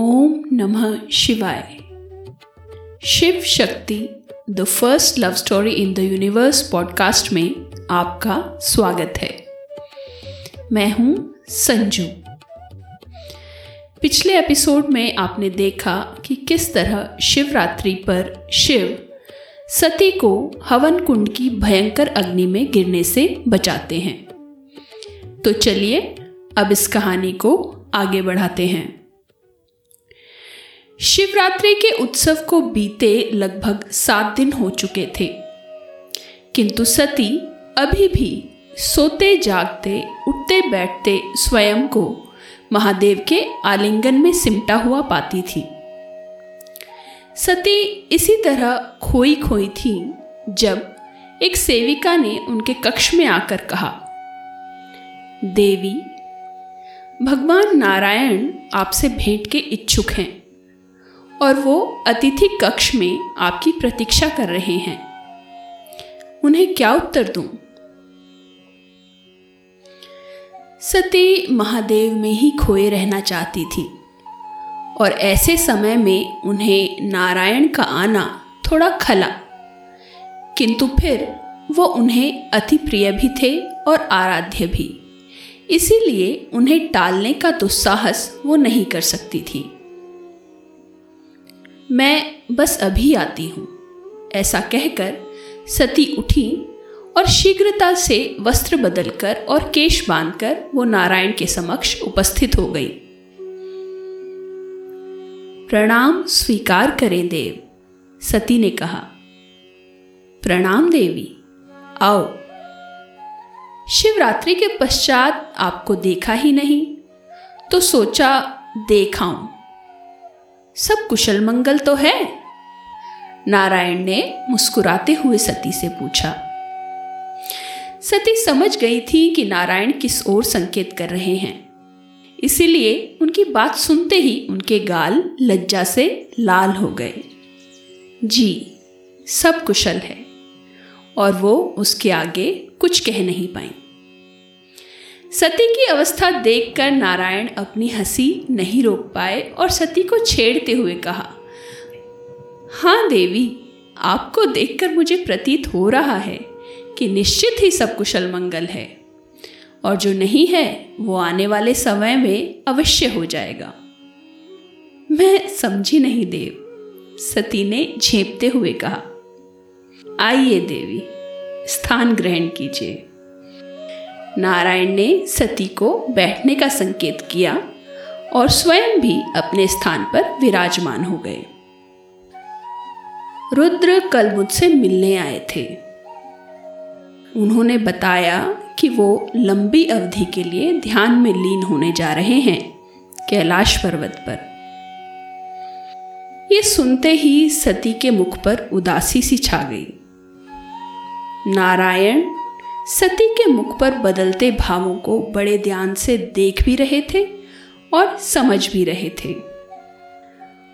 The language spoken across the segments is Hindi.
ओम नमः शिवाय। Shiv Shakti the first love story in the universe podcast में आपका स्वागत है। मैं हूँ संजू। पिछले एपिसोड में आपने देखा कि किस तरह शिवरात्रि पर शिव सती को हवन कुंड की भयंकर अग्नि में गिरने से बचाते हैं। तो चलिए अब इस कहानी को आगे बढ़ाते हैं। शिवरात्रि के उत्सव को बीते लगभग सात दिन हो चुके थे। किंतु सती अभी भी सोते, जागते, उठते, बैठते स्वयं को महादेव के आलिंगन में सिमटा हुआ पाती थी। सती इसी तरह खोई खोई थी जब एक सेविका ने उनके कक्ष में आकर कहा, देवी, भगवान नारायण आपसे भेंट के इच्छुक हैं। और वो अतिथि कक्ष में आपकी प्रतीक्षा कर रहे हैं। उन्हें क्या उत्तर दूँ? सती महादेव में ही खोए रहना चाहती थी और ऐसे समय में उन्हें नारायण का आना थोड़ा खला। किंतु फिर वो उन्हें अति प्रिय भी थे और आराध्य भी। इसीलिए उन्हें टालने का दुस्साहस वो नहीं कर सकती थी। मैं बस अभी आती हूँ। ऐसा कहकर सती उठी और शीघ्रता से वस्त्र बदलकर और केश बांधकर वो नारायण के समक्ष उपस्थित हो गई। प्रणाम स्वीकार करें देव, सती ने कहा। प्रणाम देवी, आओ। शिवरात्रि के पश्चात आपको देखा ही नहीं तो सोचा देखाऊं। सब कुशल मंगल तो है। नारायण ने मुस्कुराते हुए सती से पूछा। सती समझ गई थी कि नारायण किस ओर संकेत कर रहे हैं। इसीलिए उनकी बात सुनते ही उनके गाल लज्जा से लाल हो गए। जी, सब कुशल है। और वो उसके आगे कुछ कह नहीं पाई। सती की अवस्था देखकर नारायण अपनी हँसी नहीं रोक पाए और सती को छेड़ते हुए कहा हाँ देवी, आपको देखकर मुझे प्रतीत हो रहा है कि निश्चित ही सब कुशल मंगल है और जो नहीं है, वो आने वाले समय में अवश्य हो जाएगा। मैं समझी नहीं देव, सती ने झेपते हुए कहा। आइए देवी, स्थान ग्रहण कीजिए। नारायण ने सती को बैठने का संकेत किया और स्वयं भी अपने स्थान पर विराजमान हो गए। रुद्र कल मुझसे मिलने आए थे। उन्होंने बताया कि वो लंबी अवधि के लिए ध्यान में लीन होने जा रहे हैं, कैलाश पर्वत पर। ये सुनते ही सती के मुख पर उदासी सी छा गई। नारायण सती के मुख पर बदलते भावों को बड़े ध्यान से देख भी रहे थे और समझ भी रहे थे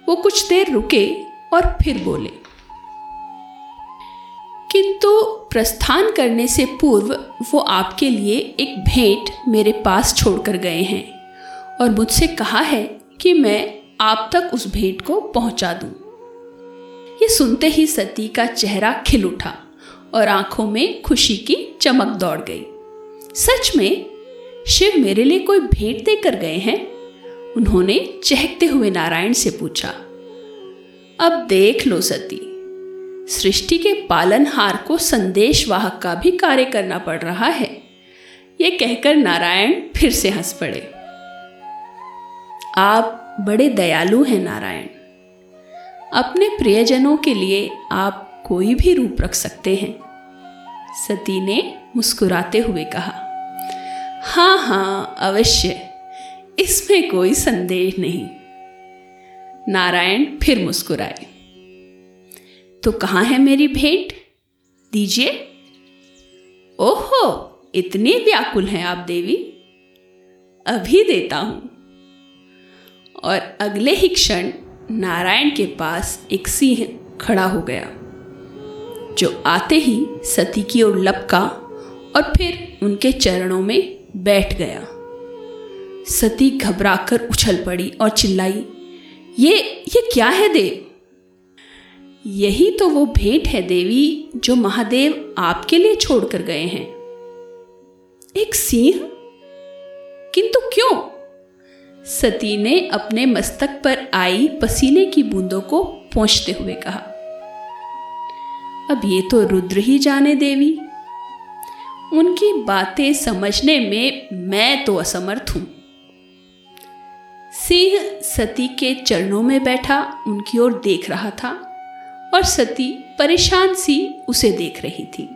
वो कुछ देर रुके और फिर बोले, किंतु प्रस्थान करने से पूर्व वो आपके लिए एक भेंट मेरे पास छोड़कर गए हैं और मुझसे कहा है कि मैं आप तक उस भेंट को पहुँचा दूँ। ये सुनते ही सती का चेहरा खिल उठा और आँखों में खुशी की चमक दौड़ गई। सच में, शिव मेरे लिए कोई भेंट देकर गए हैं? उन्होंने चहकते हुए नारायण से पूछा। अब देख लो सती, सृष्टि के पालनहार को संदेशवाहक का भी कार्य करना पड़ रहा है। ये कहकर नारायण फिर से हंस पड़े। आप बड़े दयालु हैं नारायण। अपने प्रियजनों के लिए आप कोई भी रूप रख सकते हैं। सती ने मुस्कुराते हुए कहा हाँ हाँ अवश्य, इसमें कोई संदेह नहीं। नारायण फिर मुस्कुराए तो कहाँ है मेरी भेंट? दीजिए। ओहो, इतनी व्याकुल हैं आप, देवी। अभी देता हूँ। और अगले ही क्षण नारायण के पास एक सिंह खड़ा हो गया। जो आते ही सती की ओर लपका और फिर उनके चरणों में बैठ गया। सती घबराकर उछल पड़ी और चिल्लाई, ये ये क्या है देव? यही तो वो भेंट है देवी, जो महादेव आपके लिए छोड़कर गए हैं। एक सिंह? किंतु क्यों? सती ने अपने मस्तक पर आई पसीने की बूंदों को पहुँचते हुए कहा। अब ये तो रुद्र ही जाने देवी। उनकी बातें समझने में मैं तो असमर्थ हूँ। सिंह सती के चरणों में बैठा, उनकी ओर देख रहा था और सती परेशान सी उसे देख रही थी।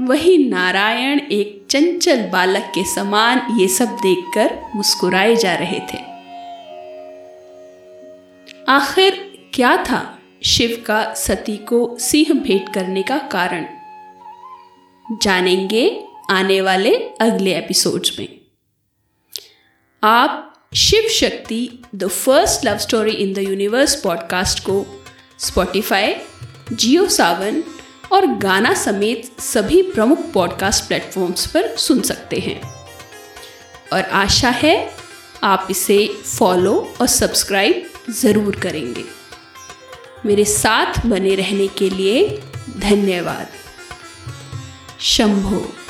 वही नारायण एक चंचल बालक के समान ये सब देखकर मुस्कुराए जा रहे थे। आखिर क्या था? शिव का सती को सिंह भेंट करने का कारण। जानेंगे आने वाले अगले एपिसोड्स में। आप Shiv Shakti the first love story in the universe podcast को स्पॉटिफाई जियो सावन और गाना समेत सभी प्रमुख पॉडकास्ट प्लेटफॉर्म्स पर सुन सकते हैं। और आशा है आप इसे फॉलो और सब्सक्राइब ज़रूर करेंगे। मेरे साथ बने रहने के लिए धन्यवाद। शंभो।